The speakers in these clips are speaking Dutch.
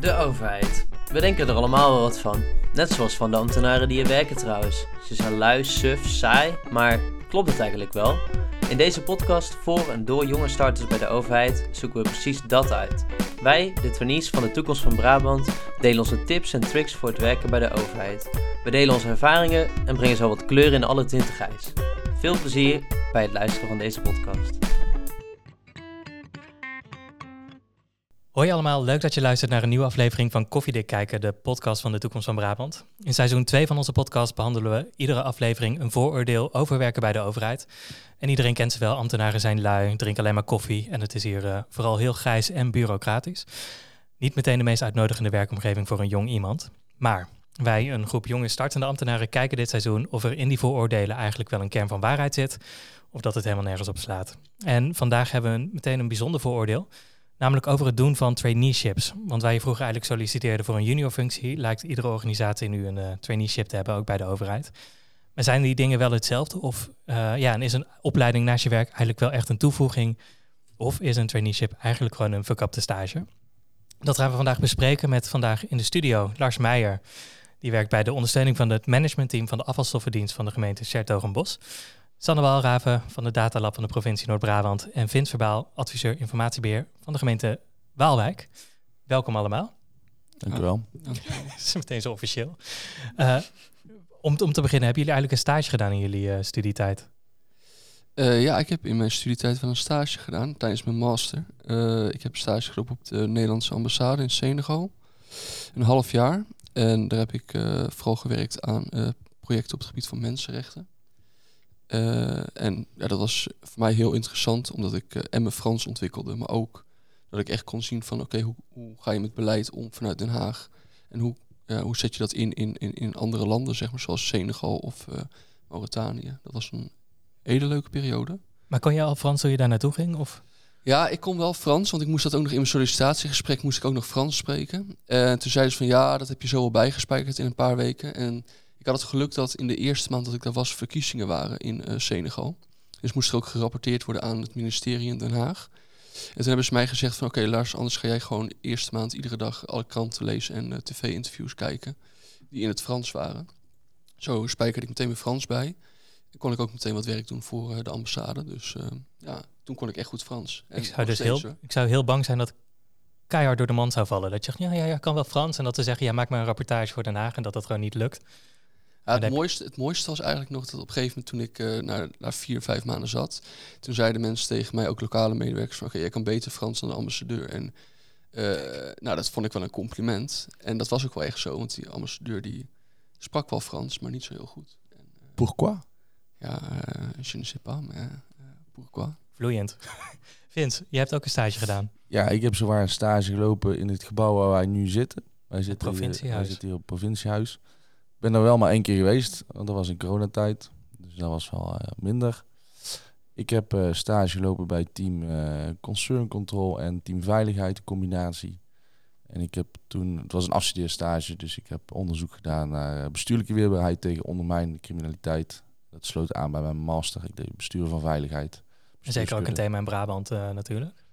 De overheid. We denken er allemaal wel wat van. Net zoals van de ambtenaren die er werken trouwens. Ze zijn lui, suf, saai, maar klopt het eigenlijk wel? In deze podcast voor en door jonge starters bij de overheid zoeken we precies dat uit. Wij, de trainees van de toekomst van Brabant, delen onze tips en tricks voor het werken bij de overheid. We delen onze ervaringen en brengen zo wat kleur in alle tinten grijs. Veel plezier bij het luisteren van deze podcast. Hoi allemaal, leuk dat je luistert naar een nieuwe aflevering van Koffiedik Kijken, de podcast van de toekomst van Brabant. In seizoen 2 van onze podcast behandelen we iedere aflevering een vooroordeel over werken bij de overheid. En iedereen kent ze wel, ambtenaren zijn lui, drinken alleen maar koffie en het is hier uh, vooral heel grijs en bureaucratisch. Niet meteen de meest uitnodigende werkomgeving voor een jong iemand. Maar wij, een groep jonge startende ambtenaren, kijken dit seizoen of er in die vooroordelen eigenlijk wel een kern van waarheid zit, of dat het helemaal nergens op slaat. En vandaag hebben we meteen een bijzonder vooroordeel. Namelijk over het doen van traineeships. Want waar je vroeger eigenlijk solliciteerde voor een juniorfunctie, lijkt iedere organisatie nu een uh, traineeship te hebben, ook bij de overheid. Maar zijn die dingen wel hetzelfde? Of uh, ja, en is een opleiding naast je werk eigenlijk wel echt een toevoeging? Of is een traineeship eigenlijk gewoon een verkapte stage? Dat gaan we vandaag bespreken met vandaag in de studio Lars Meijer. Die werkt bij de ondersteuning van het managementteam van de afvalstoffendienst van de gemeente Sertogenbos. Sanne Walraven van de Datalab van de provincie Noord-Brabant en Vince Verbaal, adviseur informatiebeheer van de gemeente Waalwijk. Welkom allemaal. Dank u wel. Dat is meteen zo officieel. Uh, om, om te beginnen, hebben jullie eigenlijk een stage gedaan in jullie uh, studietijd? Uh, ja, ik heb in mijn studietijd wel een stage gedaan tijdens mijn master. ik heb stage gelopen op de Nederlandse ambassade in Senegal. Een half jaar. En daar heb ik vooral gewerkt aan projecten op het gebied van mensenrechten. Uh, en ja, dat was voor mij heel interessant, omdat ik uh, en mijn Frans ontwikkelde, maar ook dat ik echt kon zien van oké, okay, hoe, hoe, ga je met beleid om vanuit Den Haag? En hoe, ja, hoe zet je dat in, in, in, in andere landen, zeg maar, zoals Senegal of uh, Mauritanië? Dat was een hele leuke periode. Maar kon je al Frans toen je daar naartoe ging? Of? Ja, ik kon wel Frans, want ik moest dat ook nog in mijn sollicitatiegesprek moest ik ook nog Frans spreken. En toen zeiden ze van ja, dat heb je zo al bijgespijkerd in een paar weken. En ik had het geluk dat in de eerste maand dat ik daar was verkiezingen waren in uh, Senegal. Dus moest er ook gerapporteerd worden aan het ministerie in Den Haag. En toen hebben ze mij gezegd van oké okay, Lars, anders ga jij gewoon de eerste maand iedere dag alle kranten lezen en uh, tv-interviews kijken die in het Frans waren. Zo spijkerde ik meteen mijn Frans bij. En kon ik ook meteen wat werk doen voor uh, de ambassade. Dus ja, toen kon ik echt goed Frans. En ik, zou dus heel, ik zou heel bang zijn dat keihard door de man zou vallen. Dat je zegt, ja, ja, ja, kan wel Frans. En dat ze zeggen, ja, maak maar een rapportage voor Den Haag. En dat dat gewoon niet lukt. Ja, het, mooiste, het mooiste was eigenlijk nog dat op een gegeven moment toen ik uh, naar, naar vier, vijf maanden zat, toen zeiden mensen tegen mij, ook lokale medewerkers, van oké, okay, jij kan beter Frans dan de ambassadeur. En uh, nou, dat vond ik wel een compliment. En dat was ook wel echt zo, want die ambassadeur die sprak wel Frans, maar niet zo heel goed. En, uh, pourquoi? Ja, je ne sais pas, mais pourquoi? Vloeiend. Vince, je hebt ook een stage gedaan. Ja, ik heb zowaar een stage gelopen in het gebouw waar wij nu zitten. Wij zitten, provinciehuis. Hier, wij zitten hier op het provinciehuis ben er wel maar één keer geweest, want dat was in coronatijd. Dus dat was wel uh, minder. Ik heb uh, stage gelopen bij team uh, Concern Control en team Veiligheid, combinatie. En ik heb toen, het was een afstudeerstage, dus ik heb onderzoek gedaan naar bestuurlijke weerbaarheid tegen ondermijnende criminaliteit. Dat sloot aan bij mijn master. Ik deed bestuur van veiligheid. Zeker ook een thema in Brabant natuurlijk.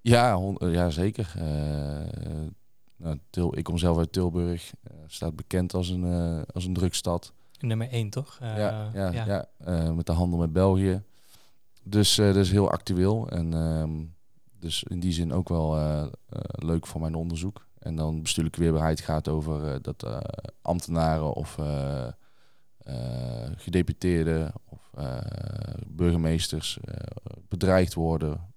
Ja, ja zeker. Nou, Til, ik kom zelf uit Tilburg. Uh, staat bekend als een, uh, als een drugstad. Nummer één, toch? Uh, ja, ja, ja. ja met de handel met België. Dus dat is heel actueel. En um, dus in die zin ook wel leuk voor mijn onderzoek. En dan bestuurlijke weerbaarheid gaat over dat ambtenaren of gedeputeerden of burgemeesters bedreigd worden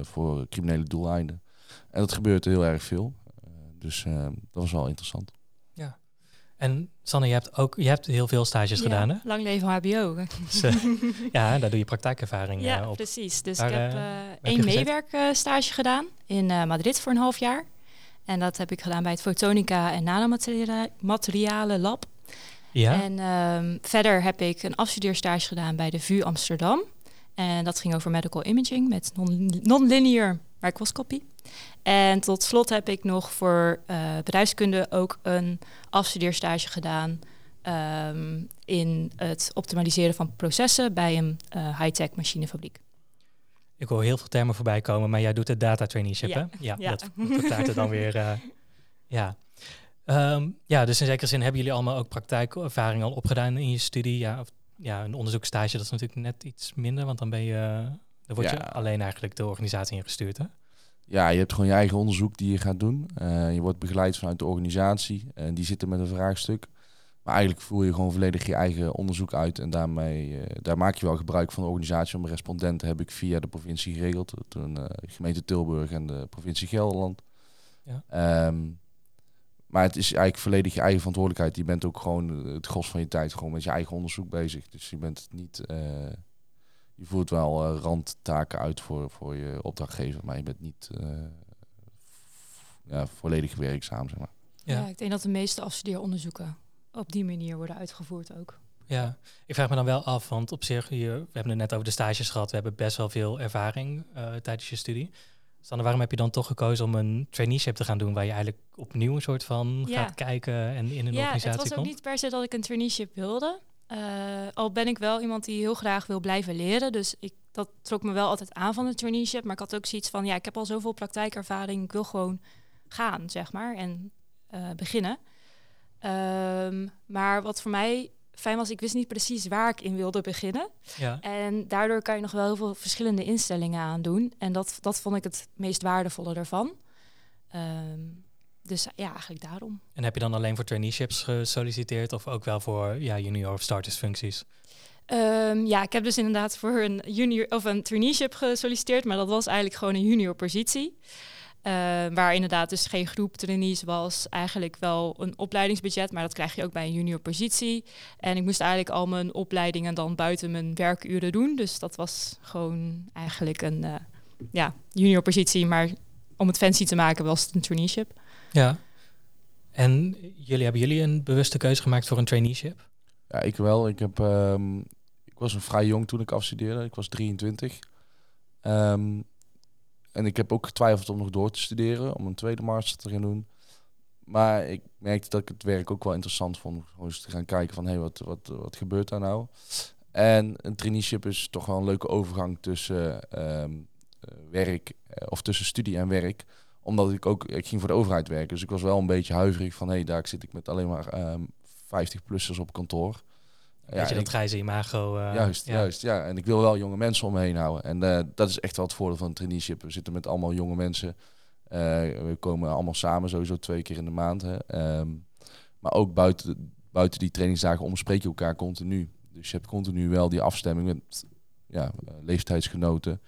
voor criminele doeleinden. En dat gebeurt heel erg veel. Dus uh, dat was wel interessant. Ja. En Sanne, je hebt ook je hebt heel veel stages ja, gedaan, hè? Lang leven HBO. Dus, uh, ja, daar doe je praktijkervaring ja, uh, op. precies. Dus Waar, ik heb één meewerkstage gedaan in Madrid voor een half jaar. En dat heb ik gedaan bij het Fotonica en Nanomaterialen Lab. Ja. En um, verder heb ik een afstudeerstage gedaan bij de VU Amsterdam. En dat ging over medical imaging met non-linear non microscopie. En tot slot heb ik nog voor uh, bedrijfskunde ook een afstudeerstage gedaan um, in het optimaliseren van processen bij een uh, high-tech machinefabriek. Ik hoor heel veel termen voorbij komen, maar jij doet het data traineeship, ja. hè? Ja, dat, dat verklaart het dan weer, uh, Ja. Ehm, ja, dus in zekere zin hebben jullie allemaal ook praktijkervaring al opgedaan in je studie. Ja, of, ja een onderzoekstage, dat is natuurlijk net iets minder, want dan ben je, dan word je Ja. alleen eigenlijk de organisatie ingestuurd, hè? Ja, je hebt gewoon je eigen onderzoek die je gaat doen. Eh, je wordt begeleid vanuit de organisatie. En die zitten met een vraagstuk. Maar eigenlijk voer je gewoon volledig je eigen onderzoek uit. En daarmee, eh, daar maak je wel gebruik van de organisatie. Want respondenten heb ik via de provincie geregeld. Toen eh, gemeente Tilburg en de provincie Gelderland. Ja. Ehm, maar het is eigenlijk volledig je eigen verantwoordelijkheid. Je bent ook gewoon het gros van je tijd gewoon met je eigen onderzoek bezig. Dus je bent niet... je voert wel eh, randtaken uit voor, voor je opdrachtgever, maar je bent niet eh, ja, volledig werkzaam, zeg maar. Ja. Ja. ik denk dat de meeste afstudeeronderzoeken op die manier worden uitgevoerd ook. Ja, ik vraag me dan wel af, want op zich, hier, we hebben het net over de stages gehad, we hebben best wel veel ervaring eh, tijdens je studie. Sander, waarom heb je dan toch gekozen om een traineeship te gaan doen, waar je eigenlijk opnieuw een soort van Ja. gaat kijken en in een ja, organisatie het was ook komt? niet per se dat ik een traineeship wilde. Eh, al ben ik wel iemand die heel graag wil blijven leren. Dus ik, dat trok me wel altijd aan van de traineeship. Maar ik had ook zoiets van, ja, ik heb al zoveel praktijkervaring. Ik wil gewoon gaan, zeg maar, en eh, beginnen. Ehm, maar wat voor mij fijn was, ik wist niet precies waar ik in wilde beginnen. Ja, En daardoor kan je nog wel heel veel verschillende instellingen aan doen. En dat, dat vond ik het meest waardevolle ervan. Ehm, dus ja, eigenlijk daarom. en heb je dan alleen voor traineeships gesolliciteerd of ook wel voor ja, junior of starters functies? Ehm, ja, ik heb dus inderdaad voor een junior of een traineeship gesolliciteerd, maar dat was eigenlijk gewoon een junior positie. Eh, waar inderdaad dus geen groep trainees was, eigenlijk wel een opleidingsbudget, maar dat krijg je ook bij een junior positie. En ik moest eigenlijk al mijn opleidingen dan buiten mijn werkuren doen, dus dat was gewoon eigenlijk een eh, ja, junior positie, maar om het fancy te maken was het een traineeship. Ja. En jullie hebben jullie een bewuste keuze gemaakt voor een traineeship? Ja, ik wel. Ik, heb, ehm, ik was nog vrij jong toen ik afstudeerde. Ik was 23. Ehm, en ik heb ook getwijfeld om nog door te studeren, om een tweede master te gaan doen. Maar ik merkte dat ik het werk ook wel interessant vond. Gewoon eens te gaan kijken van, hé, hey, wat, wat, wat gebeurt daar nou? En een traineeship is toch wel een leuke overgang tussen ehm, eh, werk, eh, of tussen studie en werk. Omdat ik ook, ik ging voor de overheid werken. Dus ik was wel een beetje huiverig van, hé, hey, daar zit ik met alleen maar ehm 50-plussers op kantoor. Weet je dat grijze imago? eh, juist, ja. juist, ja. En ik wil wel jonge mensen om me heen houden. En eh, dat is echt wel het voordeel van een traineeship. We zitten met allemaal jonge mensen. Eh, we komen allemaal samen, sowieso twee keer in de maand. Hè. Ehm, maar ook buiten, buiten die trainingsdagen omspreek je elkaar continu. Dus je hebt continu wel die afstemming met ja, leeftijdsgenoten.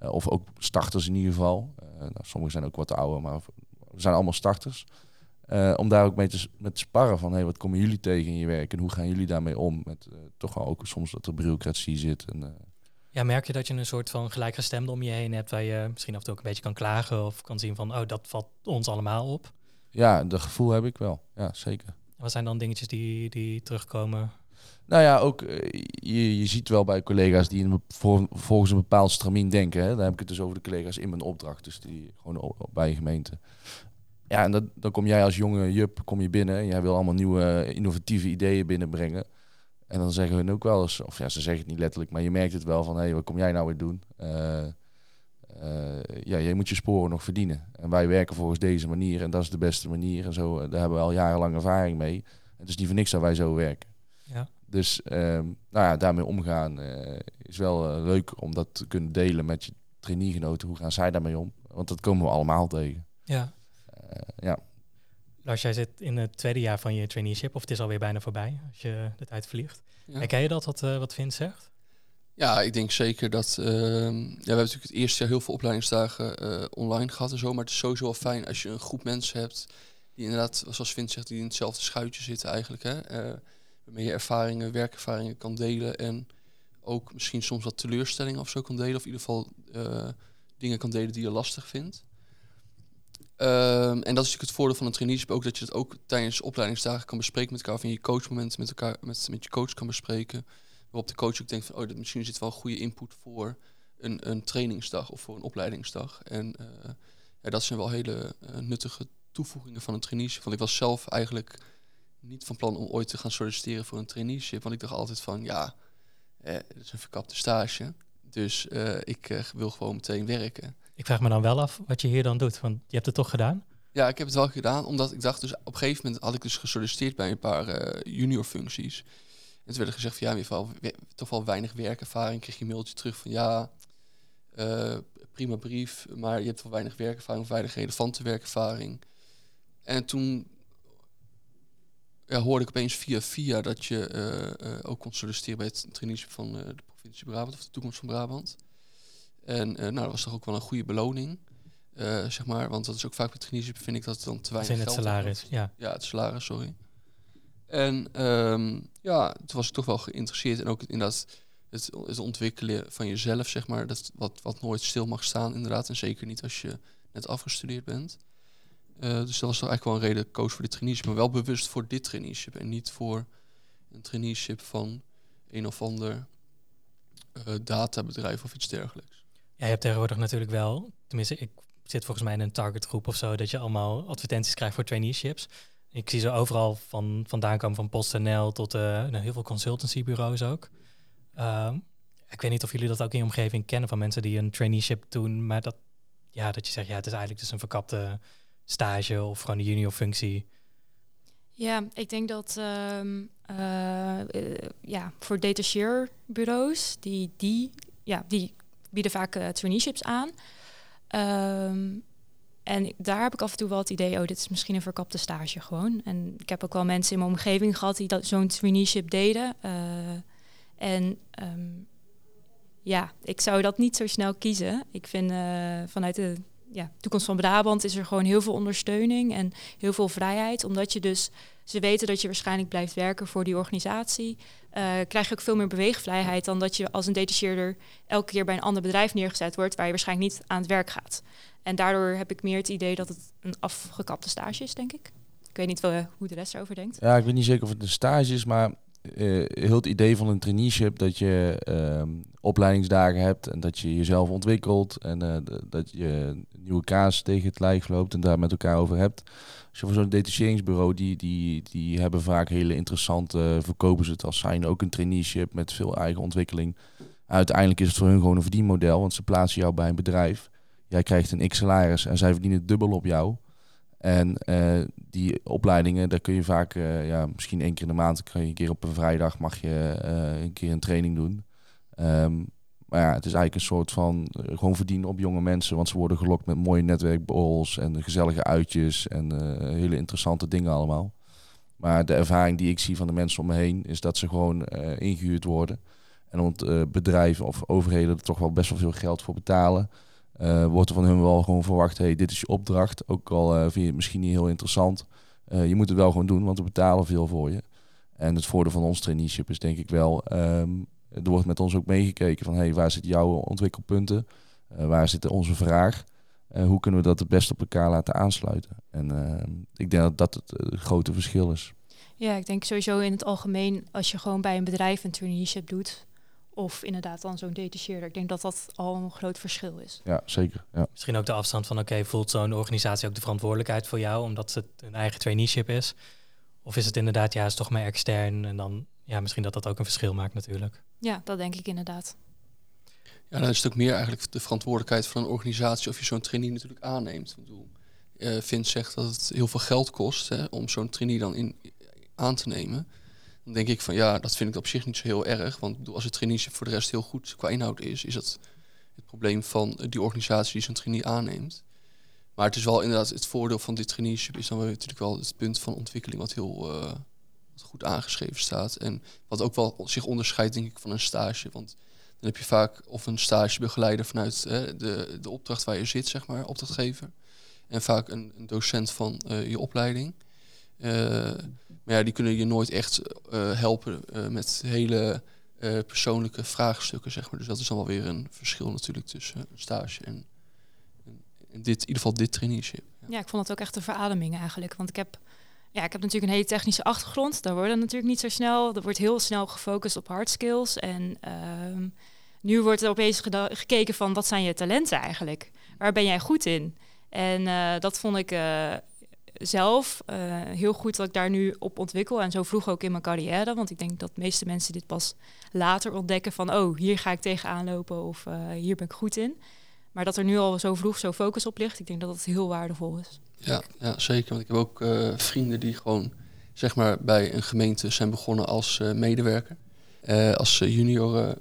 Eh, of ook starters in ieder geval. Eh, nou, sommigen zijn ook wat ouder, maar we zijn allemaal starters. Eh, om daar ook mee te, met te sparren van, hey, wat komen jullie tegen in je werk en hoe gaan jullie daarmee om? Met toch wel ook soms dat er bureaucratie zit. En, Ja, merk je dat je een soort van gelijkgestemde om je heen hebt, waar je misschien af en toe ook een beetje kan klagen of kan zien van, oh, dat valt ons allemaal op. ja, dat gevoel heb ik wel. Ja, zeker. Wat zijn dan dingetjes die, die terugkomen? Nou ja, ook eh, je, je ziet wel bij collega's die in een, volgens een bepaald stramien denken. Hè? Dan heb ik het dus over de collega's in mijn opdracht, dus die gewoon bij je gemeente. Ja, en dat, dan kom jij als jonge jup kom je binnen en jij wil allemaal nieuwe eh, innovatieve ideeën binnenbrengen. En dan zeggen hun ook wel eens, of ja, ze zeggen het niet letterlijk, maar je merkt het wel van, hé, hey, wat kom jij nou weer doen? Eh, ja, jij moet je sporen nog verdienen. En wij werken volgens deze manier en dat is de beste manier. En zo, daar hebben we al jarenlang ervaring mee. Het is niet voor niks dat wij zo werken. Ja. Dus ehm, nou ja, daarmee omgaan eh, is wel eh, leuk om dat te kunnen delen met je traineegenoten. Hoe gaan zij daarmee om? Want dat komen we allemaal tegen. Ja. Eh, ja. Lars, jij zit in het tweede jaar van je traineeship, of het is alweer bijna voorbij als je de tijd vliegt. Ja. Herken je dat, wat, eh, wat Vince zegt? Ja, ik denk zeker dat. ehm, ja, we hebben natuurlijk het eerste jaar heel veel opleidingsdagen eh, online gehad en zo. Maar het is sowieso wel fijn als je een groep mensen hebt. die inderdaad, zoals Vint zegt, die in hetzelfde schuitje zitten eigenlijk. Hè, eh, waarmee je ervaringen, werkervaringen kan delen. En ook misschien soms wat teleurstellingen of zo kan delen. Of in ieder geval eh, dingen kan delen die je lastig vindt. Ehm, en dat is natuurlijk het voordeel van een traineeship ook, dat je het ook tijdens opleidingsdagen kan bespreken met elkaar, of in je coachmomenten met elkaar, met, je coach kan bespreken. Waarop de coach ook denkt van, oh, dat misschien zit wel goede input voor een, een trainingsdag of voor een opleidingsdag. En eh, ja, dat zijn wel hele eh, nuttige toevoegingen van een traineeship. Want ik was zelf eigenlijk niet van plan om ooit te gaan solliciteren voor een traineeship. Want ik dacht altijd van, ja, eh, dat is een verkapte stage. Dus eh, ik eh, wil gewoon meteen werken. Ik vraag me dan wel af wat je hier dan doet, want je hebt het toch gedaan? Ja, ik heb het wel gedaan, omdat ik dacht, dus op een gegeven moment had ik dus gesolliciteerd bij een paar uh, junior functies. En toen werd er gezegd van ja, hebt toch wel weinig werkervaring. Kreeg je een mailtje terug van ja, prima brief, maar je hebt wel weinig werkervaring of weinig relevante werkervaring. En toen ja, hoorde ik opeens via via dat je uh, ook kon solliciteren bij het traineeship van de provincie Brabant of de toekomst van Brabant. En nou, dat was toch ook wel een goede beloning. zeg maar, want dat is ook vaak bij traineeship vind ik dat het dan te weinig geld het salaris, ja. Ja, het salaris, sorry. En um, ja, toen was ik toch wel geïnteresseerd en ook inderdaad het, het ontwikkelen van jezelf, zeg maar, dat wat, wat nooit stil mag staan, inderdaad. En zeker niet als je net afgestudeerd bent. Uh, dus dat was toch eigenlijk wel een reden koos voor dit traineeship, maar wel bewust voor dit traineeship en niet voor een traineeship van een of ander uh, databedrijf of iets dergelijks. Ja, je hebt tegenwoordig natuurlijk wel, tenminste, ik zit volgens mij in een targetgroep of zo, dat je allemaal advertenties krijgt voor traineeships. Ik zie ze overal van, vandaan komen, van PostNL tot uh, nou, heel veel consultancybureaus ook. Ehm, ik weet niet of jullie dat ook in je omgeving kennen van mensen die een traineeship doen, maar dat, ja, dat je zegt, ja, het is eigenlijk dus een verkapte stage of gewoon een junior functie. Ja, ik denk dat um, uh, ja, voor detacheerbureaus, die, die, ja, die bieden vaak uh, traineeships aan. Um, en daar heb ik af en toe wel het idee, oh, dit is misschien een verkapte stage gewoon. En ik heb ook wel mensen in mijn omgeving gehad die dat zo'n traineeship deden. En um, ja, ik zou dat niet zo snel kiezen. Ik vind vanuit de ja, toekomst van Brabant is er gewoon heel veel ondersteuning en heel veel vrijheid. Omdat je dus, ze weten dat je waarschijnlijk blijft werken voor die organisatie. Uh, krijg je ook veel meer beweegvrijheid dan dat je als een detacheerder elke keer bij een ander bedrijf neergezet wordt waar je waarschijnlijk niet aan het werk gaat. En daardoor heb ik meer het idee dat het een afgekapte stage is, denk ik. Ik weet niet wel, hoe de rest erover denkt. Ja, ik weet niet zeker of het een stage is, maar uh, heel het idee van een traineeship dat je uh, opleidingsdagen hebt en dat je jezelf ontwikkelt en dat je nieuwe kaas tegen het lijf loopt en daar met elkaar over hebt. Als je zo'n detacheringsbureau, die, die, die hebben vaak hele interessante, verkopen ze het als zijn ook een traineeship met veel eigen ontwikkeling. Uiteindelijk is het voor hun gewoon een verdienmodel, want ze plaatsen jou bij een bedrijf. Jij krijgt een x salaris en zij verdienen dubbel op jou. En uh, die opleidingen, daar kun je vaak, uh, ja, misschien één keer in de maand, kan je een keer op een vrijdag mag je uh, een keer een training doen. Um, maar ja, het is eigenlijk een soort van gewoon verdienen op jonge mensen, want ze worden gelokt met mooie netwerkborrels en gezellige uitjes en hele interessante dingen allemaal. Maar de ervaring die ik zie van de mensen om me heen, is dat ze gewoon ingehuurd worden. En ont, bedrijven of overheden er toch wel best wel veel geld voor betalen. Wordt er van hun wel gewoon verwacht, hey, dit is je opdracht. Ook al vind je het misschien niet heel interessant. Je moet het wel gewoon doen, want we betalen veel voor je. En het voordeel van ons traineeship is denk ik wel, um, er wordt met ons ook meegekeken van, hey, waar zitten jouw ontwikkelpunten? waar zit onze vraag? hoe kunnen we dat het best op elkaar laten aansluiten? En ehm, ik denk dat dat het grote verschil is. Ja, ik denk sowieso in het algemeen, als je gewoon bij een bedrijf een traineeship doet, of inderdaad dan zo'n detacheerder. Ik denk dat dat al een groot verschil is. Ja, zeker. Ja. Misschien ook de afstand van, oké, voelt zo'n organisatie ook de verantwoordelijkheid voor jou, omdat het een eigen traineeship is? Of is het inderdaad, ja, is toch maar extern en dan, ja, misschien dat dat ook een verschil maakt natuurlijk. Ja, dat denk ik inderdaad. Ja, dan is het meer eigenlijk de verantwoordelijkheid van een organisatie of je zo'n trainee natuurlijk aanneemt. Ik bedoel, Vince zegt dat het heel veel geld kost hè, om zo'n trainee dan in, aan te nemen dan denk ik van ja, dat vind ik op zich niet zo heel erg. Want als het traineeship voor de rest heel goed qua inhoud is, is dat het probleem van die organisatie die zo'n trainee aanneemt. Maar het is wel inderdaad het voordeel van dit traineeship is dan natuurlijk wel het punt van ontwikkeling wat heel uh, goed aangeschreven staat. En wat ook wel zich onderscheidt denk ik van een stage. Want dan heb je vaak of een stagebegeleider vanuit de, de opdracht waar je zit, zeg maar, opdrachtgever. En vaak een, een docent van uh, je opleiding. Uh, maar ja, die kunnen je nooit echt uh, helpen met hele persoonlijke vraagstukken, zeg maar. Dus dat is dan wel weer een verschil natuurlijk tussen stage en, en, dit, in ieder geval dit traineeship. Ja. ja. ik vond het ook echt een verademing eigenlijk. Want ik heb, ja, ik heb natuurlijk een hele technische achtergrond. Daar worden natuurlijk niet zo snel. Er wordt heel snel gefocust op hard skills. En uh, nu wordt er opeens gekeken van wat zijn je talenten eigenlijk? Waar ben jij goed in? En uh, dat vond ik uh, zelf uh, heel goed dat ik daar nu op ontwikkel. En zo vroeg ook in mijn carrière. Want ik denk dat de meeste mensen dit pas later ontdekken van... oh, hier ga ik tegenaan lopen of hier ben ik goed in. Maar dat er nu al zo vroeg zo focus op ligt, ik denk dat dat heel waardevol is. Ja, ja zeker. Want ik heb ook eh, vrienden die gewoon zeg maar, bij een gemeente zijn begonnen als uh, medewerker. Uh, als junior,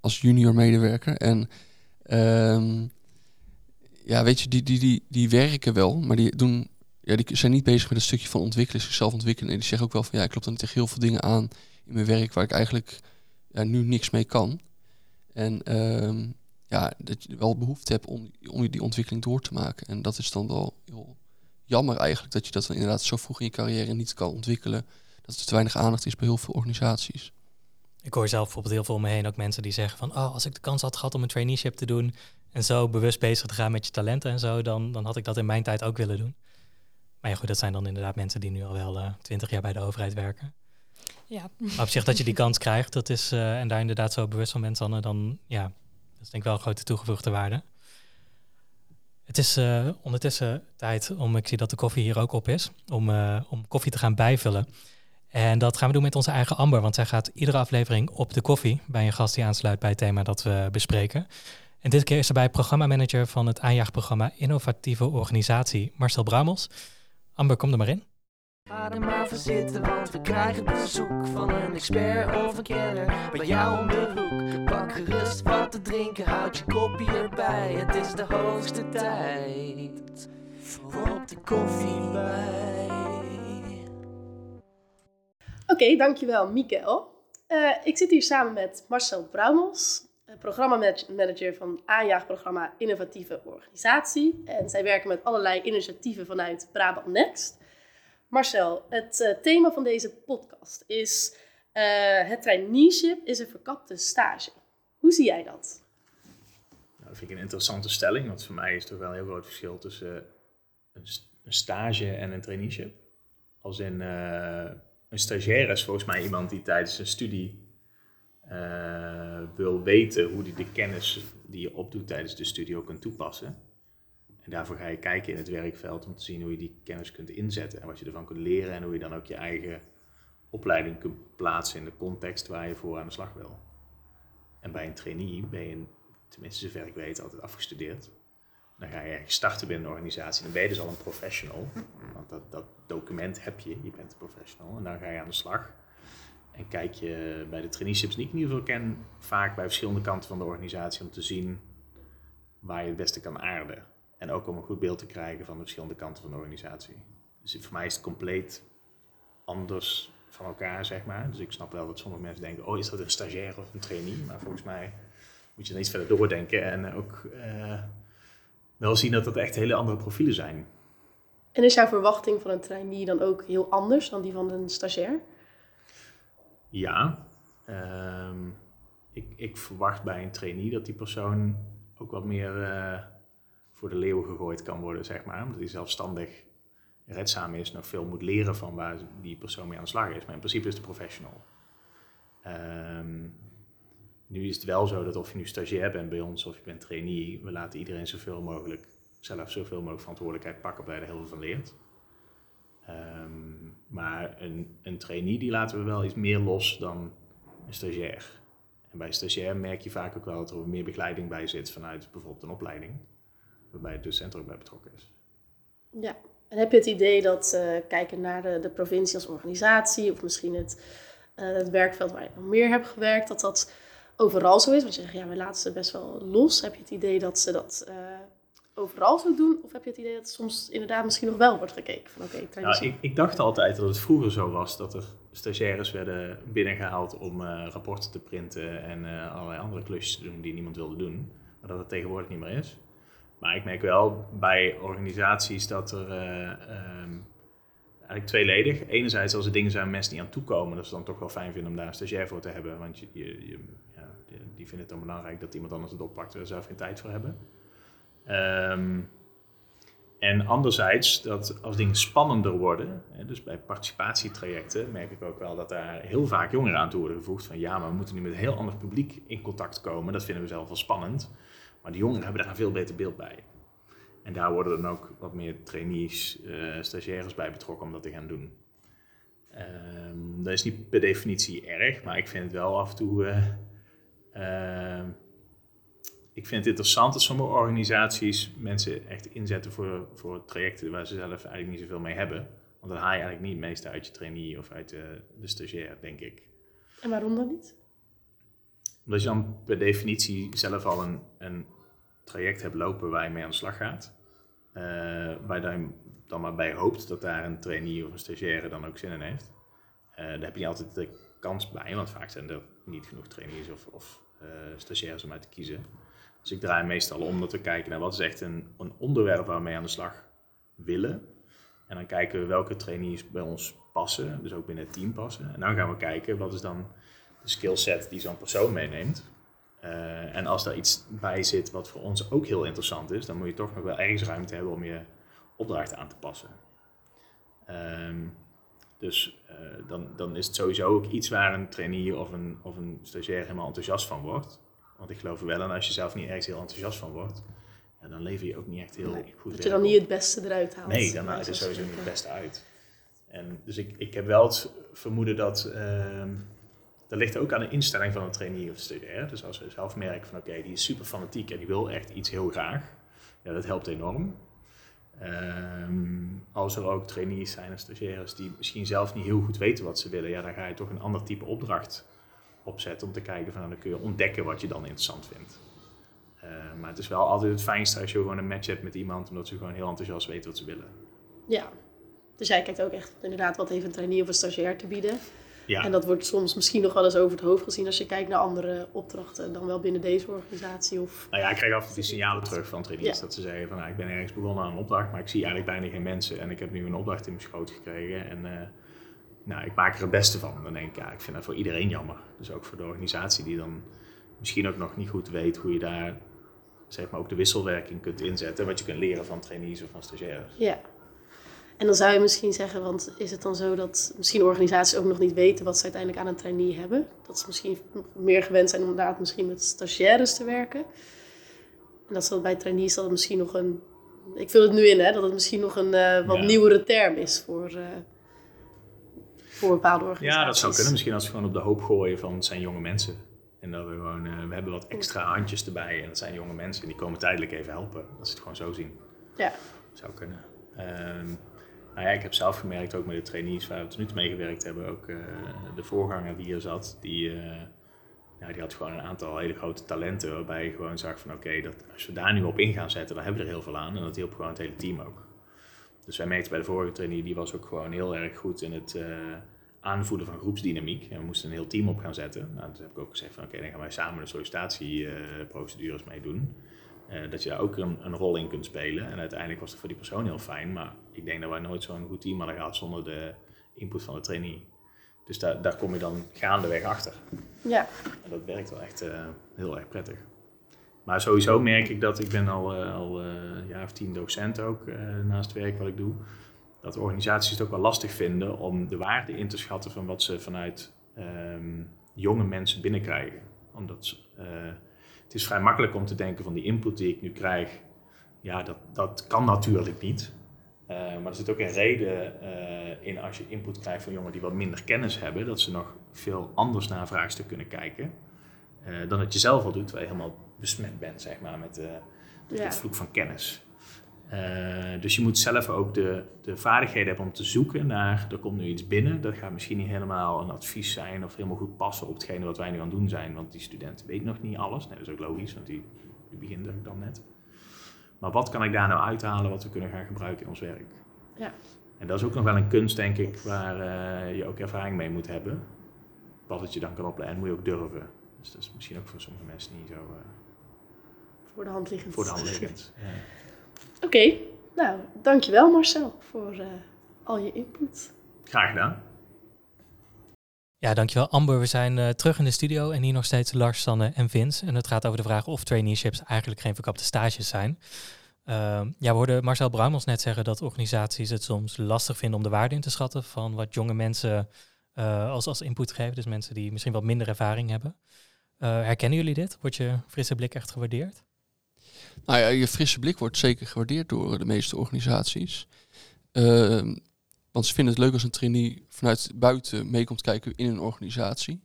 als junior medewerker. En um, ja, weet je, die, die, die, die werken wel, maar die doen ja, die zijn niet bezig met een stukje van ontwikkelen, zichzelf ontwikkelen. En die zeggen ook wel van ja, ik loop dan tegen heel veel dingen aan in mijn werk waar ik eigenlijk ja, nu niks mee kan. En um, ja, dat je wel behoefte hebt om, om die ontwikkeling door te maken. En dat is dan wel heel jammer eigenlijk dat je dat dan inderdaad zo vroeg in je carrière niet kan ontwikkelen. Dat er te weinig aandacht is bij heel veel organisaties. Ik hoor zelf bijvoorbeeld heel veel om me heen ook mensen die zeggen van... oh, als ik de kans had gehad om een traineeship te doen... en zo bewust bezig te gaan met je talenten en zo... dan, dan had ik dat in mijn tijd ook willen doen. Maar ja, goed, dat zijn dan inderdaad mensen die nu al wel eh, twintig jaar bij de overheid werken. Ja. Maar op zich dat je die kans krijgt, dat is, uh, en daar inderdaad zo bewust van bent, Sanne, dan ja, is denk ik wel een grote toegevoegde waarde. Het is uh, ondertussen tijd om, ik zie dat de koffie hier ook op is, om, om koffie te gaan bijvullen. En dat gaan we doen met onze eigen Amber, want zij gaat iedere aflevering op de koffie bij een gast die aansluit bij het thema dat we bespreken. En dit keer is ze bij programmamanager van het aanjaagprogramma Innovatieve Organisatie, Marcel Bramels. Amber, kom er maar in. Ga er maar voor zitten, want we krijgen bezoek van een expert of een kenner bij jou om de hoek. Pak gerust wat te drinken, houd je kopje erbij. Het is de hoogste tijd voor op de koffie bij. Oké, dankjewel Mikkel. Uh, ik zit hier samen met Marcel Bruimels, programmamanager van aanjaagprogramma Innovatieve Organisatie. En zij werken met allerlei initiatieven vanuit Brabant Next. Marcel, het uh, thema van deze podcast is uh, het traineeship is een verkapte stage. Hoe zie jij dat? Nou, dat vind ik een interessante stelling, want voor mij is er wel een heel groot verschil tussen een, een stage en een traineeship. Als een stagiaire is volgens mij iemand die tijdens een studie wil weten hoe hij de kennis die je opdoet tijdens de studie ook kunt toepassen. En daarvoor ga je kijken in het werkveld om te zien hoe je die kennis kunt inzetten en wat je ervan kunt leren en hoe je dan ook je eigen opleiding kunt plaatsen in de context waar je voor aan de slag wil. En bij een trainee ben je, tenminste zover ik weet, altijd afgestudeerd. Dan ga je starten binnen een organisatie. Dan ben je dus al een professional. Want dat, dat document heb je, je bent een professional. En dan ga je aan de slag. En kijk je bij de traineeships die ik in ieder geval ken, vaak bij verschillende kanten van de organisatie om te zien waar je het beste kan aarden. En ook om een goed beeld te krijgen van de verschillende kanten van de organisatie. Dus voor mij is het compleet anders van elkaar, zeg maar. Dus ik snap wel dat sommige mensen denken, oh, is dat een stagiair of een trainee? Maar volgens mij moet je dan iets verder doordenken en ook uh, wel zien dat dat echt hele andere profielen zijn. En is jouw verwachting van een trainee dan ook heel anders dan die van een stagiair? Ja, um, ik, ik, verwacht bij een trainee dat die persoon ook wat meer uh, voor de leeuw gegooid kan worden, zeg maar. Omdat hij zelfstandig redzaam is, nog veel moet leren van waar die persoon mee aan de slag is. Maar in principe is het professional. Um, nu is het wel zo dat of je nu stagiair bent bij ons of je bent trainee, we laten iedereen zoveel mogelijk, zelf zoveel mogelijk verantwoordelijkheid pakken bij de heel veel van leert. Um, maar een, een trainee die laten we wel iets meer los dan een stagiair. En bij stagiair merk je vaak ook wel dat er meer begeleiding bij zit vanuit bijvoorbeeld een opleiding, waarbij het docent ook bij betrokken is. Ja, en heb je het idee dat uh, kijken naar de, de provincie als organisatie, of misschien het, uh, het werkveld waar je nog meer hebt gewerkt, dat dat overal zo is? Want je zegt, ja, we laten ze best wel los. Heb je het idee dat ze dat uh, overal zo doen? Of heb je het idee dat soms inderdaad misschien nog wel wordt gekeken? Van, okay, nou, ik, ik, dacht altijd dat het vroeger zo was dat er stagiaires werden binnengehaald om rapporten te printen en allerlei andere klusjes te doen die niemand wilde doen. Maar dat het tegenwoordig niet meer is. Maar ik merk wel bij organisaties dat er um, eigenlijk tweeledig. Enerzijds als er dingen zijn waar mensen niet aan toekomen, dat ze dan toch wel fijn vinden om daar een stagiair voor te hebben. Want je, je, ja, die vinden het dan belangrijk dat iemand anders het oppakt, waar ze zelf geen tijd voor hebben. Um, en anderzijds, dat als dingen spannender worden, dus bij participatietrajecten merk ik ook wel dat daar heel vaak jongeren aan toe worden gevoegd. Van ja, maar we moeten nu met een heel ander publiek in contact komen. Dat vinden we zelf wel spannend. Maar de jongeren hebben daar een veel beter beeld bij. En daar worden dan ook wat meer trainees, uh, stagiaires bij betrokken om dat te gaan doen. Um, dat is niet per definitie erg, maar ik vind het wel af en toe uh, uh, ik vind het interessant dat sommige organisaties mensen echt inzetten voor, voor trajecten waar ze zelf eigenlijk niet zoveel mee hebben. Want dan haal je eigenlijk niet meeste uit je trainee of uit de, de stagiair, denk ik. En waarom dan niet? Omdat je dan per definitie zelf al een, een traject hebt lopen waar je mee aan de slag gaat. Uh, waar je dan, maar bij hoopt dat daar een trainee of een stagiaire dan ook zin in heeft. Uh, daar heb je niet altijd de kans bij, want vaak zijn er niet genoeg trainees of, of uh, stagiaires om uit te kiezen. Dus ik draai meestal om dat we kijken naar wat is echt een, een onderwerp waar we mee aan de slag willen. En dan kijken we welke trainees bij ons passen, dus ook binnen het team passen. En dan gaan we kijken wat is dan skillset die zo'n persoon meeneemt. Uh, en als daar iets bij zit wat voor ons ook heel interessant is, dan moet je toch nog wel ergens ruimte hebben om je opdracht aan te passen. Um, dus uh, dan, dan is het sowieso ook iets waar een trainee of een, of een stagiair helemaal enthousiast van wordt. Want ik geloof er wel en als je zelf niet ergens heel enthousiast van wordt, ja, dan lever je ook niet echt heel Nee, goed Dat je dan niet het beste eruit haalt. Nee, dan haalt het er sowieso niet het beste uit. En dus ik, ik heb wel het vermoeden dat ehm dat ligt ook aan de instelling van een trainee of stagiair. Dus als we zelf merken van oké, die is super fanatiek en die wil echt iets heel graag, ja, dat helpt enorm. Ehm, als er ook trainees zijn en stagiaires die misschien zelf niet heel goed weten wat ze willen, ja, dan ga je toch een ander type opdracht opzetten om te kijken van nou, dan kun je ontdekken wat je dan interessant vindt. Eh, maar het is wel altijd het fijnste als je gewoon een match hebt met iemand, omdat ze gewoon heel enthousiast weten wat ze willen. Ja. Dus jij kijkt ook echt inderdaad wat heeft een trainee of een stagiair te bieden. Ja, En dat wordt soms misschien nog wel eens over het hoofd gezien als je kijkt naar andere opdrachten dan wel binnen deze organisatie. Of... nou ja, ik krijg af en toe die signalen terug van trainees Ja. dat ze zeggen van nou, ik ben ergens begonnen aan een opdracht, maar ik zie eigenlijk bijna geen mensen en ik heb nu een opdracht in mijn schoot gekregen en eh, nou, ik maak er het beste van. Dan denk ik, ja, ik vind dat voor iedereen jammer. Dus ook voor de organisatie die dan misschien ook nog niet goed weet hoe je daar zeg maar ook de wisselwerking kunt inzetten, wat je kunt leren van trainees of van stagiaires. Ja. En dan zou je misschien zeggen, want is het dan zo dat misschien organisaties ook nog niet weten wat ze uiteindelijk aan een trainee hebben? Dat ze misschien meer gewend zijn om inderdaad misschien met stagiaires te werken. En dat ze bij trainees dat het misschien nog een, ik vul het nu in hè, dat het misschien nog een eh, wat Ja. nieuwere term is voor, eh, voor bepaalde organisaties. Ja, dat zou kunnen. Misschien als we gewoon op de hoop gooien van het zijn jonge mensen. En dat we gewoon, eh, we hebben wat extra handjes erbij en dat zijn jonge mensen en die komen tijdelijk even helpen. Dat ze het gewoon zo zien. Ja. Zou kunnen. Ehm, nou ja, ik heb zelf gemerkt, ook met de trainees waar we tot nu toe mee gewerkt hebben, ook eh, de voorganger die hier zat, die, ja, die had gewoon een aantal hele grote talenten waarbij je gewoon zag van oké, dat als we daar nu op in gaan zetten, dan hebben we er heel veel aan en dat hielp gewoon het hele team ook. Dus wij merkten bij de vorige trainee, die was ook gewoon heel erg goed in het eh, aanvoelen van groepsdynamiek. En we moesten een heel team op gaan zetten. Nou, toen heb ik ook gezegd van oké, dan gaan wij samen de sollicitatieprocedures mee doen. Dat je daar ook een, een rol in kunt spelen. En uiteindelijk was het voor die persoon heel fijn. Maar ik denk dat wij nooit zo'n goed team hadden gehad zonder de input van de trainee. Dus daar, daar kom je dan gaandeweg achter. Ja. En dat werkt wel echt eh, heel erg prettig. Maar sowieso merk ik dat ik ben al, eh, al eh, een jaar of tien docent ook eh, naast het werk wat ik doe. Dat organisaties het ook wel lastig vinden om de waarde in te schatten van wat ze vanuit ehm, jonge mensen binnenkrijgen. Omdat eh, het is vrij makkelijk om te denken van die input die ik nu krijg, ja, dat, dat kan natuurlijk niet. Eh, maar er zit ook een reden eh, in als je input krijgt van jongeren die wat minder kennis hebben, dat ze nog veel anders naar een vraagstuk kunnen kijken. eh, dan dat je zelf al doet, waar je helemaal besmet bent, zeg maar, met, Ja. het vloek van kennis. Dus je moet zelf ook de, de vaardigheden hebben om te zoeken naar, er komt nu iets binnen, dat gaat misschien niet helemaal een advies zijn of helemaal goed passen op hetgene wat wij nu aan het doen zijn, want die student weet nog niet alles. Nee, dat is ook logisch, want die, die begint er dan net. Maar wat kan ik daar nou uithalen wat we kunnen gaan gebruiken in ons werk? Ja. En dat is ook nog wel een kunst, denk ik, waar eh, je ook ervaring mee moet hebben. Wat het je dan kan opleiden, moet je ook durven. Dus dat is misschien ook voor sommige mensen niet zo eh, Voor de hand liggend. voor de hand liggend. Ja. Oké, nou dankjewel Marcel voor eh, al je input. Graag gedaan. Ja, dankjewel Amber. We zijn eh, terug in de studio en hier nog steeds Lars, Sanne en Vince. En het gaat over de vraag of traineeships eigenlijk geen verkapte stages zijn. Ehm, ja, we hoorden Marcel Bruimels net zeggen dat organisaties het soms lastig vinden om de waarde in te schatten van wat jonge mensen eh, als, als input geven. Dus mensen die misschien wat minder ervaring hebben. Eh, herkennen jullie dit? Wordt je frisse blik echt gewaardeerd? Nou ja, je frisse blik wordt zeker gewaardeerd door de meeste organisaties. Ehm, want ze vinden het leuk als een trainee vanuit buiten mee komt kijken in een organisatie.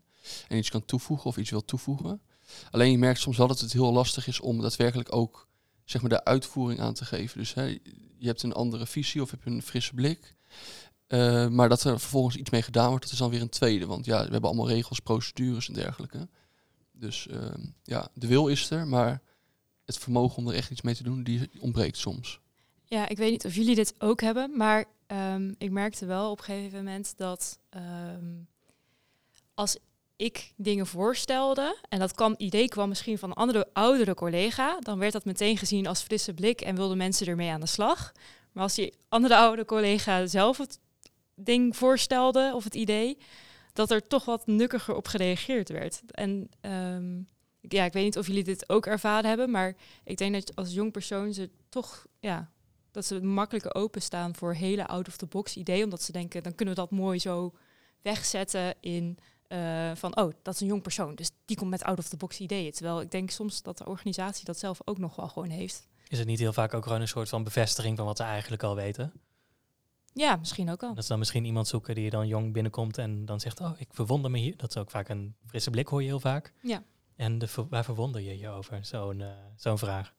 En iets kan toevoegen of iets wil toevoegen. Alleen je merkt soms wel dat het heel lastig is om daadwerkelijk ook zeg maar, de uitvoering aan te geven. Dus hè, je hebt een andere visie of heb je een frisse blik. Uh, maar dat er vervolgens iets mee gedaan wordt, dat is dan weer een tweede. Want ja, we hebben allemaal regels, procedures en dergelijke. Dus uh, ja, de wil is er, maar het vermogen om er echt iets mee te doen, die ontbreekt soms. Ja, ik weet niet of jullie dit ook hebben, maar um, ik merkte wel op een gegeven moment dat um, als ik dingen voorstelde, en dat idee kwam misschien van een andere oudere collega, dan werd dat meteen gezien als frisse blik en wilden mensen ermee aan de slag. Maar als die andere oude collega zelf het ding voorstelde of het idee, dat er toch wat nukkiger op gereageerd werd. En um, ja, ik weet niet of jullie dit ook ervaren hebben, maar ik denk dat als jong persoon ze toch, ja, dat ze makkelijker openstaan voor hele out-of-the-box ideeën, omdat ze denken, dan kunnen we dat mooi zo wegzetten in uh, van, oh, dat is een jong persoon, dus die komt met out-of-the-box ideeën. Terwijl ik denk soms dat de organisatie dat zelf ook nog wel gewoon heeft. Is het niet heel vaak ook gewoon een soort van bevestiging van wat ze eigenlijk al weten? Ja, misschien ook al. Dat ze dan misschien iemand zoeken die dan jong binnenkomt en dan zegt, oh, ik verwonder me hier. Dat is ook vaak een frisse blik, hoor je heel vaak. Ja. En de, waar verwonder je je over, zo'n uh, zo'n vraag?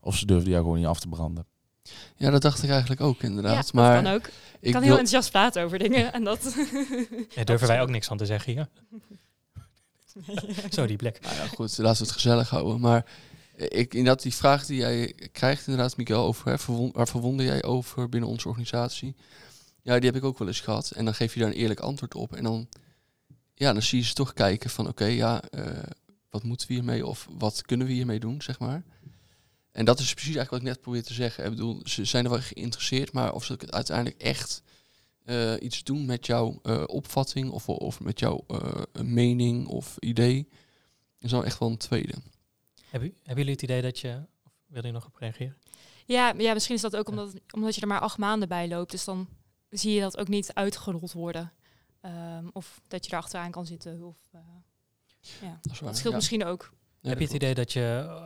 Of ze durfden jou gewoon niet af te branden. Ja, dat dacht ik eigenlijk ook inderdaad. Ja, maar kan ook. Ik kan heel enthousiast praten over dingen en dat... ja, durven wij ook niks van te zeggen hier. Zo, die blik. Nou ja, goed, laten we het gezellig houden. Maar ik, inderdaad, die vraag die jij krijgt inderdaad, Miguel, over hè, verwond, waar verwonder jij over binnen onze organisatie? Ja, die heb ik ook wel eens gehad. En dan geef je daar een eerlijk antwoord op. En dan, ja, dan zie je ze toch kijken van, oké, ja, uh, wat moeten we hiermee of wat kunnen we hiermee doen, zeg maar. En dat is precies eigenlijk wat ik net probeer te zeggen. Ik bedoel, ze zijn er wel geïnteresseerd, maar of ze uiteindelijk echt uh, iets doen met jouw uh, opvatting of, of met jouw mening of idee, is dan echt wel een tweede. Hebben, hebben jullie het idee dat je... Of wil je nog op reageren? Ja, ja, misschien is dat ook omdat, omdat je er maar acht maanden bij loopt. Dus dan zie je dat ook niet uitgerold worden. Um, of dat je er achteraan kan zitten. Of, uh, ja. dat, dat scheelt ja. misschien ook. Ja, Heb je het idee dat je eh,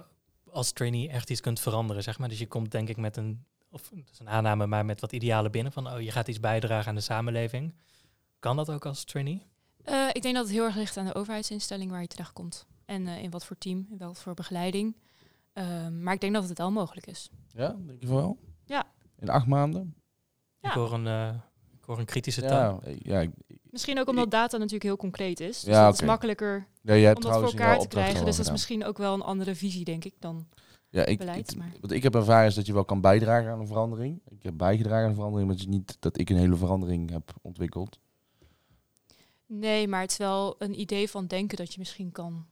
als trainee echt iets kunt veranderen, zeg maar? Dus je komt denk ik met een, of dat is een aanname, maar met wat idealen binnen van, oh, je gaat iets bijdragen aan de samenleving. Kan dat ook als trainee? Uh, ik denk dat het heel erg ligt aan de overheidsinstelling waar je terecht komt. En uh, in wat voor team, in wat voor begeleiding. Um, maar ik denk dat het wel mogelijk is. Ja, denk je wel? Ja. In acht maanden? Ja. Ik, hoor een, hoor een kritische taal. Ja, ja, misschien ook omdat data natuurlijk heel concreet is. Dus ja, dat okay. is makkelijker ja, om dat voor elkaar te krijgen. Dus dat is misschien ook wel een andere visie, denk ik, dan ja, ik, beleid. Maar. Wat ik heb ervaren is dat je wel kan bijdragen aan een verandering. Ik heb bijgedragen aan een verandering, maar het is niet dat ik een hele verandering heb ontwikkeld. Nee, maar het is wel een idee van denken dat je misschien kan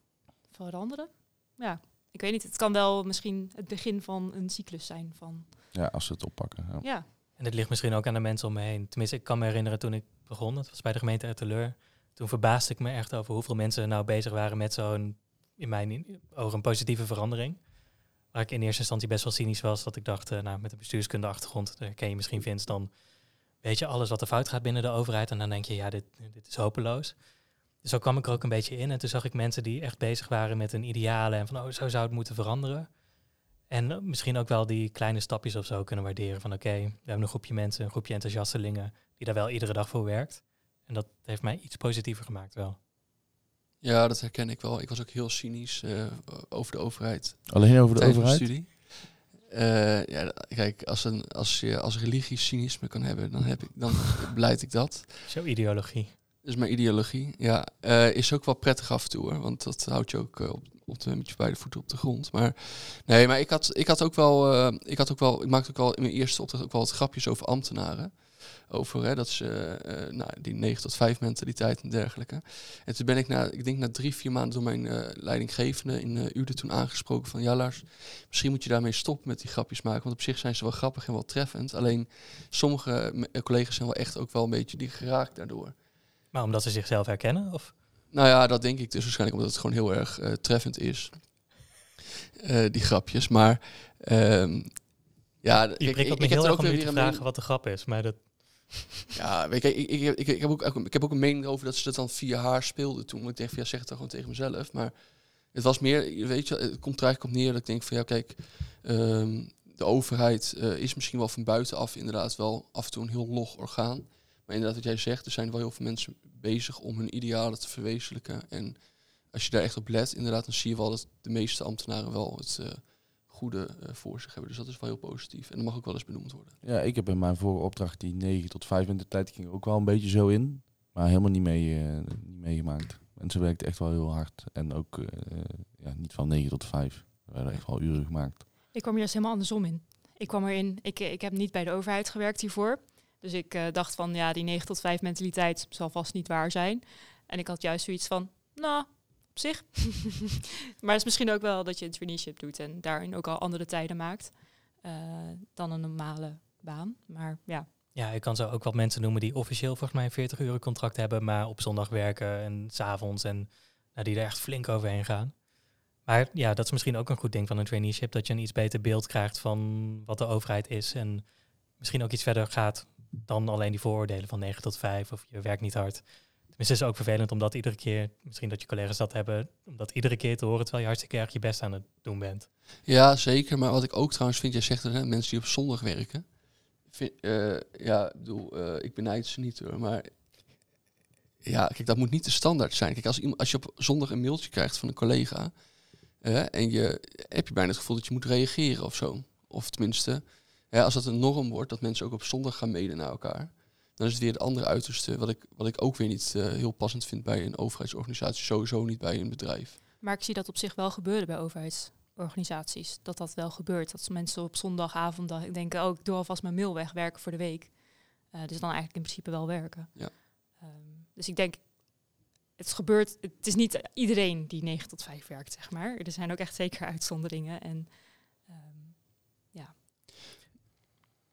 veranderen. Ja, ik weet niet. Het kan wel misschien het begin van een cyclus zijn. Van ja, als ze het oppakken. Ja. ja. En het ligt misschien ook aan de mensen om me heen. Tenminste, ik kan me herinneren toen ik begon, het was bij de gemeente Erteleur. Toen verbaasde ik me echt over hoeveel mensen nou bezig waren met zo'n, in mijn ogen, een positieve verandering. Waar ik in eerste instantie best wel cynisch was, dat ik dacht, uh, nou, met een bestuurskunde achtergrond, daar ken je misschien Vince, dan weet je alles wat er fout gaat binnen de overheid. En dan denk je, ja, dit, dit is hopeloos. Dus zo kwam ik er ook een beetje in. En toen zag ik mensen die echt bezig waren met een idealen en van, oh, zo zou het moeten veranderen. En misschien ook wel die kleine stapjes of zo kunnen waarderen. Van oké, we hebben een groepje mensen, een groepje enthousiastelingen die daar wel iedere dag voor werkt. En dat heeft mij iets positiever gemaakt wel. Ja, dat herken ik wel. Ik was ook heel cynisch uh, over de overheid. Alleen over de overheid? Studie. Uh, ja, kijk, als, een, als je als religie cynisme kan hebben, dan, heb ik, dan beleid ik dat. Zo ideologie. Dus mijn ideologie, ja, uh, is ook wel prettig af en toe, hoor, want dat houdt je ook uh, op, op de, met beide voeten op de grond. Maar nee, maar ik had, ik had ook wel, uh, ik had ook wel, ik maakte ook wel in mijn eerste opdracht ook wel wat grapjes over ambtenaren. Over hè, dat ze, uh, nou, die 9 tot 5 mentaliteit en dergelijke. En toen ben ik na, ik denk na drie, vier maanden door mijn uh, leidinggevende in Ude toen aangesproken van ja Lars, misschien moet je daarmee stoppen met die grapjes maken. Want op zich zijn ze wel grappig en wel treffend. Alleen sommige collega's zijn wel echt ook wel een beetje die geraakt daardoor. Maar omdat ze zichzelf herkennen? Of? Nou ja, dat denk ik dus waarschijnlijk omdat het gewoon heel erg uh, treffend is. Uh, die grapjes. Maar um, ja, je ik, ik, ik heb er ook weer te vragen wat de grap is, maar dat. Ja, ik, ik, ik, ik, heb ook, ik heb ook een mening over dat ze dat dan via haar speelden toen. Ik denk van ja, zeg het dan gewoon tegen mezelf. Maar het was meer, weet je, het komt er eigenlijk op neer dat ik denk van ja, kijk, um, de overheid uh, is misschien wel van buitenaf inderdaad wel af en toe een heel log orgaan. Maar inderdaad, wat jij zegt, er zijn wel heel veel mensen bezig om hun idealen te verwezenlijken. En als je daar echt op let, inderdaad, dan zie je wel dat de meeste ambtenaren wel het eh, goede eh, voor zich hebben. Dus dat is wel heel positief. En dat mag ook wel eens benoemd worden. Ja, ik heb in mijn vorige opdracht die 9 tot 5 in de tijd ging ook wel een beetje zo in. Maar helemaal niet, mee, eh, niet meegemaakt. Mensen werkten echt wel heel hard. En ook eh, ja, niet van 9 tot 5. Er werden echt wel uren gemaakt. Ik kwam hier dus helemaal andersom in. Ik kwam erin, ik, ik heb niet bij de overheid gewerkt hiervoor. Dus ik eh, dacht van, ja, die 9 tot 5 mentaliteit zal vast niet waar zijn. En ik had juist zoiets van, nou, op zich. maar het is misschien ook wel dat je een traineeship doet en daarin ook al andere tijden maakt eh, dan een normale baan. Maar ja, Ja, ik kan zo ook wat mensen noemen die officieel volgens mij een 40 uur contract hebben, maar op zondag werken en s'avonds en nou, die er echt flink overheen gaan. Maar ja, dat is misschien ook een goed ding van een traineeship, dat je een iets beter beeld krijgt van wat de overheid is en misschien ook iets verder gaat dan alleen die vooroordelen van 9 tot 5 of je werkt niet hard. Tenminste, het is ook vervelend omdat iedere keer, misschien dat je collega's dat hebben, om dat iedere keer te horen terwijl je hartstikke erg je best aan het doen bent. Ja, zeker. Maar wat ik ook trouwens vind, jij zegt er, mensen die op zondag werken. Eh, ja, bedoel, eh, ik benijd ze niet hoor, maar ja, kijk, dat moet niet de standaard zijn. Kijk, als, als je op zondag een mailtje krijgt van een collega en je heb je bijna het gevoel dat je moet reageren of zo. Of tenminste, ja, als dat een norm wordt, dat mensen ook op zondag gaan mailen naar elkaar, dan is het weer het andere uiterste, wat ik, wat ik ook weer niet eh, heel passend vind bij een overheidsorganisatie, sowieso niet bij een bedrijf. maar ik zie dat op zich wel gebeuren bij overheidsorganisaties. Dat dat wel gebeurt. Dat mensen op zondagavond denken, oh, ik doe alvast mijn mail weg, werken voor de week. Eh, dus dan eigenlijk in principe wel werken. Ja. Ehm, dus ik denk, het gebeurt, het is niet iedereen die 9 tot 5 werkt, zeg maar. Er zijn ook echt zeker uitzonderingen. En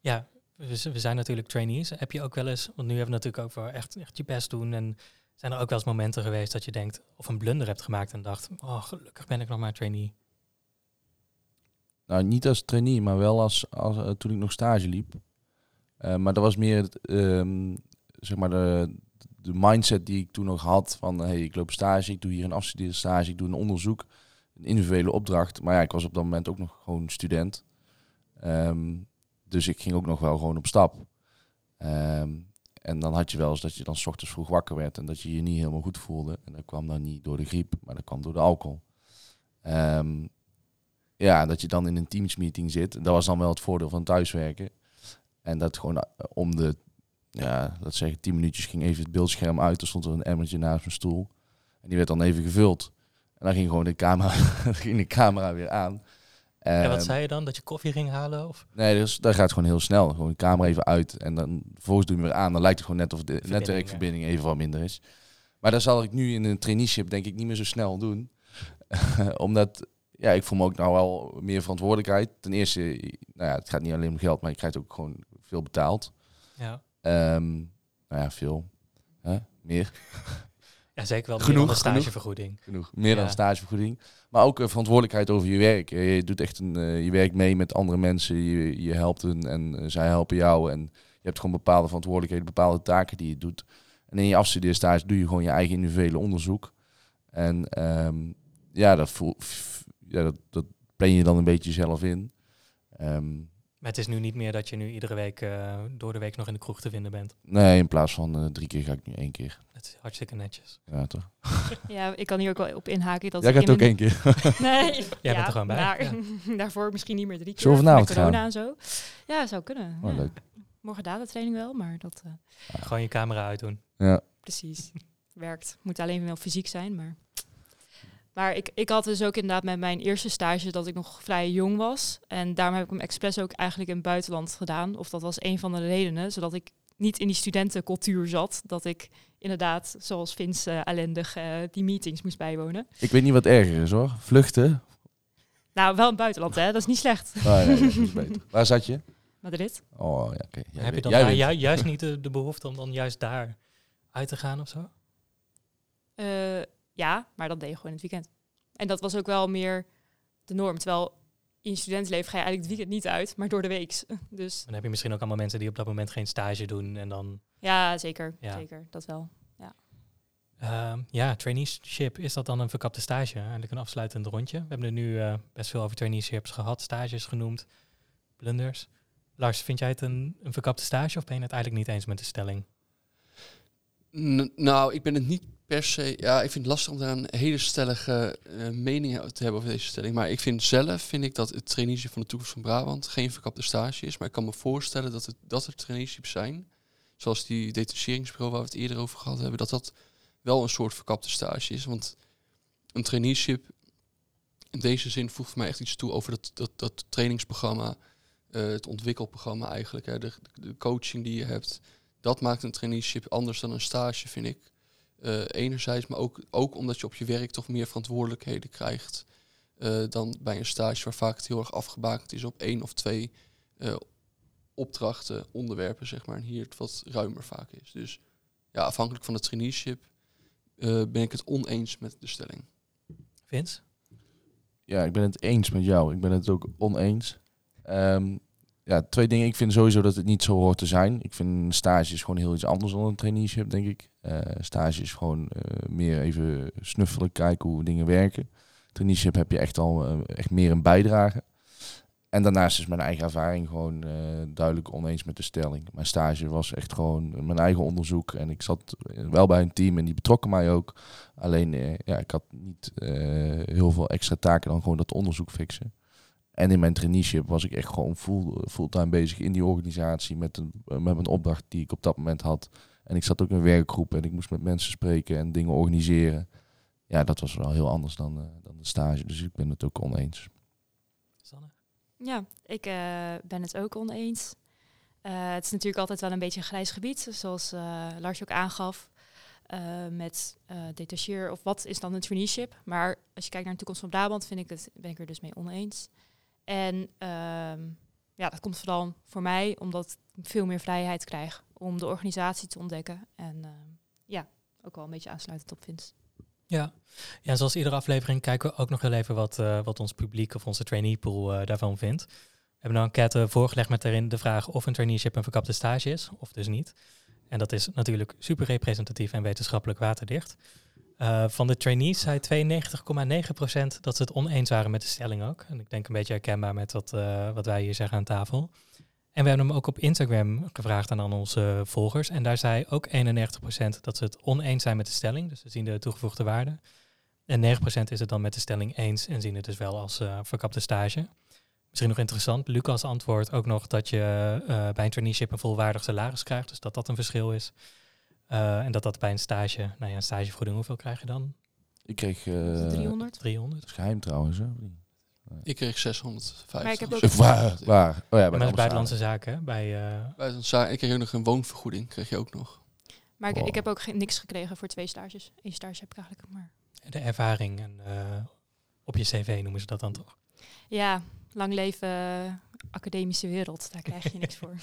Ja, we, zijn natuurlijk trainees. Heb je ook wel eens, want nu hebben we natuurlijk over echt, echt je best doen. En zijn er ook wel eens momenten geweest dat je denkt, of een blunder hebt gemaakt en dacht, oh gelukkig ben ik nog maar trainee. Nou, niet als trainee, maar wel als, als, eh, toen ik nog stage liep. Eh, maar dat was meer ehm, zeg maar de, de mindset die ik toen nog had van hey, ik loop stage, ik doe hier een afstudeerstage, ik doe een onderzoek, een individuele opdracht. Maar ja, ik was op dat moment ook nog gewoon student. Ehm, dus ik ging ook nog wel gewoon op stap. Ehm, en dan had je wel eens dat je dan 's ochtends vroeg wakker werd en dat je je niet helemaal goed voelde. En dat kwam dan niet door de griep, maar dat kwam door de alcohol. Ehm, ja, dat je dan in een teamsmeeting zit. Dat was dan wel het voordeel van thuiswerken. En dat gewoon eh, om de, ja, dat zeggen, tien minuutjes ging even het beeldscherm uit. Er stond er een emmertje naast mijn stoel. En die werd dan even gevuld. En dan ging gewoon de camera, ging de camera weer aan. En wat Ehm, zei je dan? Dat je koffie ging halen? Of? Nee, dus dat gaat gewoon heel snel. Gewoon de camera even uit en dan vervolgens doe je hem weer aan. Dan lijkt het gewoon net of de Verbinding, netwerkverbinding even wat minder is. Maar dat zal ik nu in een traineeship denk ik niet meer zo snel doen. Omdat, ja, ik voel me ook nou wel meer verantwoordelijkheid. Ten eerste, nou ja, het gaat niet alleen om geld, maar je krijgt ook gewoon veel betaald. Ja. Ehm, nou ja, veel. Hè? Meer. ja, zeker wel meer Genoeg, dan genoeg. stagevergoeding. Genoeg. Meer dan Ja. stagevergoeding. Maar ook eh, verantwoordelijkheid over je werk. Eh, Je doet echt een, eh, je werkt mee met andere mensen. Je, je helpt hen en zij helpen jou. En je hebt gewoon bepaalde verantwoordelijkheden, bepaalde taken die je doet. En in je afstudeerstage doe je gewoon je eigen individuele onderzoek. En ehm, ja, dat, voel, ja dat, dat plan je dan een beetje zelf in. Ehm, Maar het is nu niet meer dat je nu iedere week eh, door de week nog in de kroeg te vinden bent. nee, in plaats van eh, drie keer ga ik nu één keer. Dat is hartstikke netjes. Ja, toch? ja, ik kan hier ook wel op inhaken. Dat Jij gaat in ook een- één keer. Nee, Jij bent er gewoon bij, ja. daarvoor misschien niet meer drie keer. We vanavond met corona gaan? en zo. Ja, zou kunnen. Oh, ja. leuk. Morgen datatraining wel, maar dat eh, Gewoon je camera uitdoen. Ja. precies werkt. Moet alleen wel fysiek zijn, maar... Maar ik, ik had dus ook inderdaad met mijn eerste stage dat ik nog vrij jong was. En daarom heb ik hem expres ook eigenlijk in het buitenland gedaan. Of dat was een van de redenen, zodat ik niet in die studentencultuur zat. Dat ik inderdaad, zoals Vince eh, ellendig, eh, die meetings moest bijwonen. Ik weet niet wat erger is hoor. Vluchten. Nou, wel in het buitenland, hè? Dat is niet slecht. Ah, dat is beter. Waar zat je? Madrid. Oh ja, oké. Heb je dan daar juist niet de, de behoefte om dan juist daar uit te gaan of zo? Eh, ja, maar dat deed je gewoon in het weekend. En dat was ook wel meer de norm. Terwijl in je studentenleven ga je eigenlijk het weekend niet uit, maar door de week. Dus Dan heb je misschien ook allemaal mensen die op dat moment geen stage doen en dan... ja, zeker. Ja. Zeker, dat wel. Ehm, ja, traineeship, is dat dan een verkapte stage? Eigenlijk een afsluitend rondje. We hebben er nu eh, best veel over traineeships gehad, stages genoemd, blunders. Lars, vind jij het een, een verkapte stage of ben je het eigenlijk niet eens met de stelling? N- nou, ik ben het niet per se, ja, ik vind het lastig om daar een hele stellige uh, mening te hebben over deze stelling. Maar ik vind zelf, vind ik dat het traineeship van de toekomst van Brabant geen verkapte stage is. Maar ik kan me voorstellen dat, het, dat er traineeships zijn, zoals die detacheringsbureau waar we het eerder over gehad hebben, dat dat wel een soort verkapte stage is. Want een traineeship in deze zin voegt voor mij echt iets toe over dat, dat, dat trainingsprogramma, uh, het ontwikkelprogramma eigenlijk, hè, de, de coaching die je hebt. Dat maakt een traineeship anders dan een stage, vind ik. Uh, enerzijds, maar ook, ook omdat je op je werk toch meer verantwoordelijkheden krijgt uh, dan bij een stage waar vaak het heel erg afgebakend is op één of twee uh, opdrachten, onderwerpen, zeg maar. En hier het wat ruimer vaak is. Dus ja, afhankelijk van het traineeship ben ik het oneens met de stelling. Vince? Ja, ik ben het eens met jou. Ik ben het ook oneens. Um, ja, twee dingen. Ik vind sowieso dat het niet zo hoort te zijn. Ik vind een stage is gewoon heel iets anders dan een traineeship, denk ik. Uh, stage is gewoon uh, meer even snuffelen, kijken hoe dingen werken. Traineeship heb je echt al uh, echt meer een bijdrage. En daarnaast is mijn eigen ervaring gewoon duidelijk oneens met de stelling. Mijn stage was echt gewoon mijn eigen onderzoek. En ik zat wel bij een team en die betrokken mij ook. Alleen, ja, ik had niet heel veel extra taken dan gewoon dat onderzoek fixen. En in mijn traineeship was ik echt gewoon full, fulltime bezig in die organisatie met, een, met mijn opdracht die ik op dat moment had. En ik zat ook in een werkgroep en ik moest met mensen spreken en dingen organiseren. Ja, dat was wel heel anders dan, uh, dan de stage. Dus ik ben het ook oneens. Sanne? Ja, ik uh, ben het ook oneens. Uh, het is natuurlijk altijd wel een beetje een grijs gebied, zoals Lars ook aangaf. met detacheer of wat is dan een traineeship. Maar als je kijkt naar de toekomst van Brabant, vind ik het, ben ik er dus mee oneens. En um, ja, dat komt vooral voor mij omdat ik veel meer vrijheid krijg om de organisatie te ontdekken. En uh, ja, ook wel een beetje aansluitend op Vince. Ja. ja, zoals iedere aflevering kijken we ook nog heel even wat, uh, wat ons publiek of onze trainee pool uh, daarvan vindt. We hebben een enquête voorgelegd met daarin de vraag of een traineeship een verkapte stage is, of dus niet. En dat is natuurlijk super representatief en wetenschappelijk waterdicht. Uh, van de trainees zei 92,9% dat ze het oneens waren met de stelling ook. En ik denk een beetje herkenbaar met wat, uh, wat wij hier zeggen aan tafel. En we hebben hem ook op Instagram gevraagd aan onze volgers. En daar zei ook 91% dat ze het oneens zijn met de stelling. Dus ze zien de toegevoegde waarde. En 9% is het dan met de stelling eens en zien het dus wel als uh, verkapte stage. Misschien nog interessant, Lucas antwoordt ook nog dat je bij een traineeship een volwaardig salaris krijgt. Dus dat dat een verschil is. Uh, en dat dat bij een stage, nou ja, een stagevergoeding, hoeveel krijg je dan? Ik kreeg... Uh, 300? 300. Dat is geheim trouwens, hè? Ik kreeg 650. Maar ik heb ook... Waar? waar? Oh ja, bij maar buitenlandse zaken, bij... Uh... Buitenlandse zaken. Ik kreeg ook nog een woonvergoeding, kreeg je ook nog. Maar ik, wow. ik heb ook niks gekregen voor twee stages. Eén stage heb ik eigenlijk maar. De ervaring en uh, op je cv noemen ze dat dan toch? Ja, lang leven academische wereld, daar krijg je niks voor.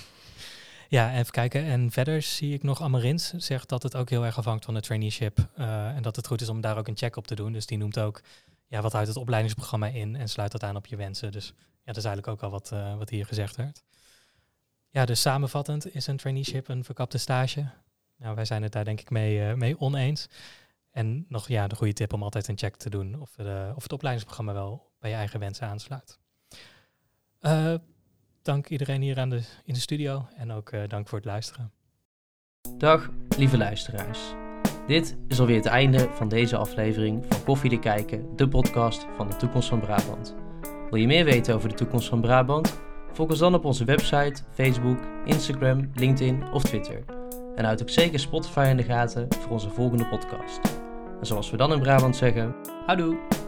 Ja, even kijken. En verder zie ik nog Amarins zegt dat het ook heel erg afhangt van de traineeship. Uh, en dat het goed is om daar ook een check op te doen. Dus die noemt ook ja, wat houdt het opleidingsprogramma in en sluit dat aan op je wensen. Dus ja, dat is eigenlijk ook al wat, uh, wat hier gezegd werd. Ja, dus samenvattend is een traineeship een verkapte stage. Nou, wij zijn het daar denk ik mee, uh, mee oneens. En nog ja, de goede tip om altijd een check te doen of, de, of het opleidingsprogramma wel bij je eigen wensen aansluit. Dank iedereen hier aan de, in de studio en ook uh, dank voor het luisteren. Dag, lieve luisteraars. Dit is alweer het einde van deze aflevering van Koffie de Kijken, de podcast van de toekomst van Brabant. Wil je meer weten over de toekomst van Brabant? Volg ons dan op onze website, Facebook, Instagram, LinkedIn of Twitter. En houd ook zeker Spotify in de gaten voor onze volgende podcast. En zoals we dan in Brabant zeggen, houdoe!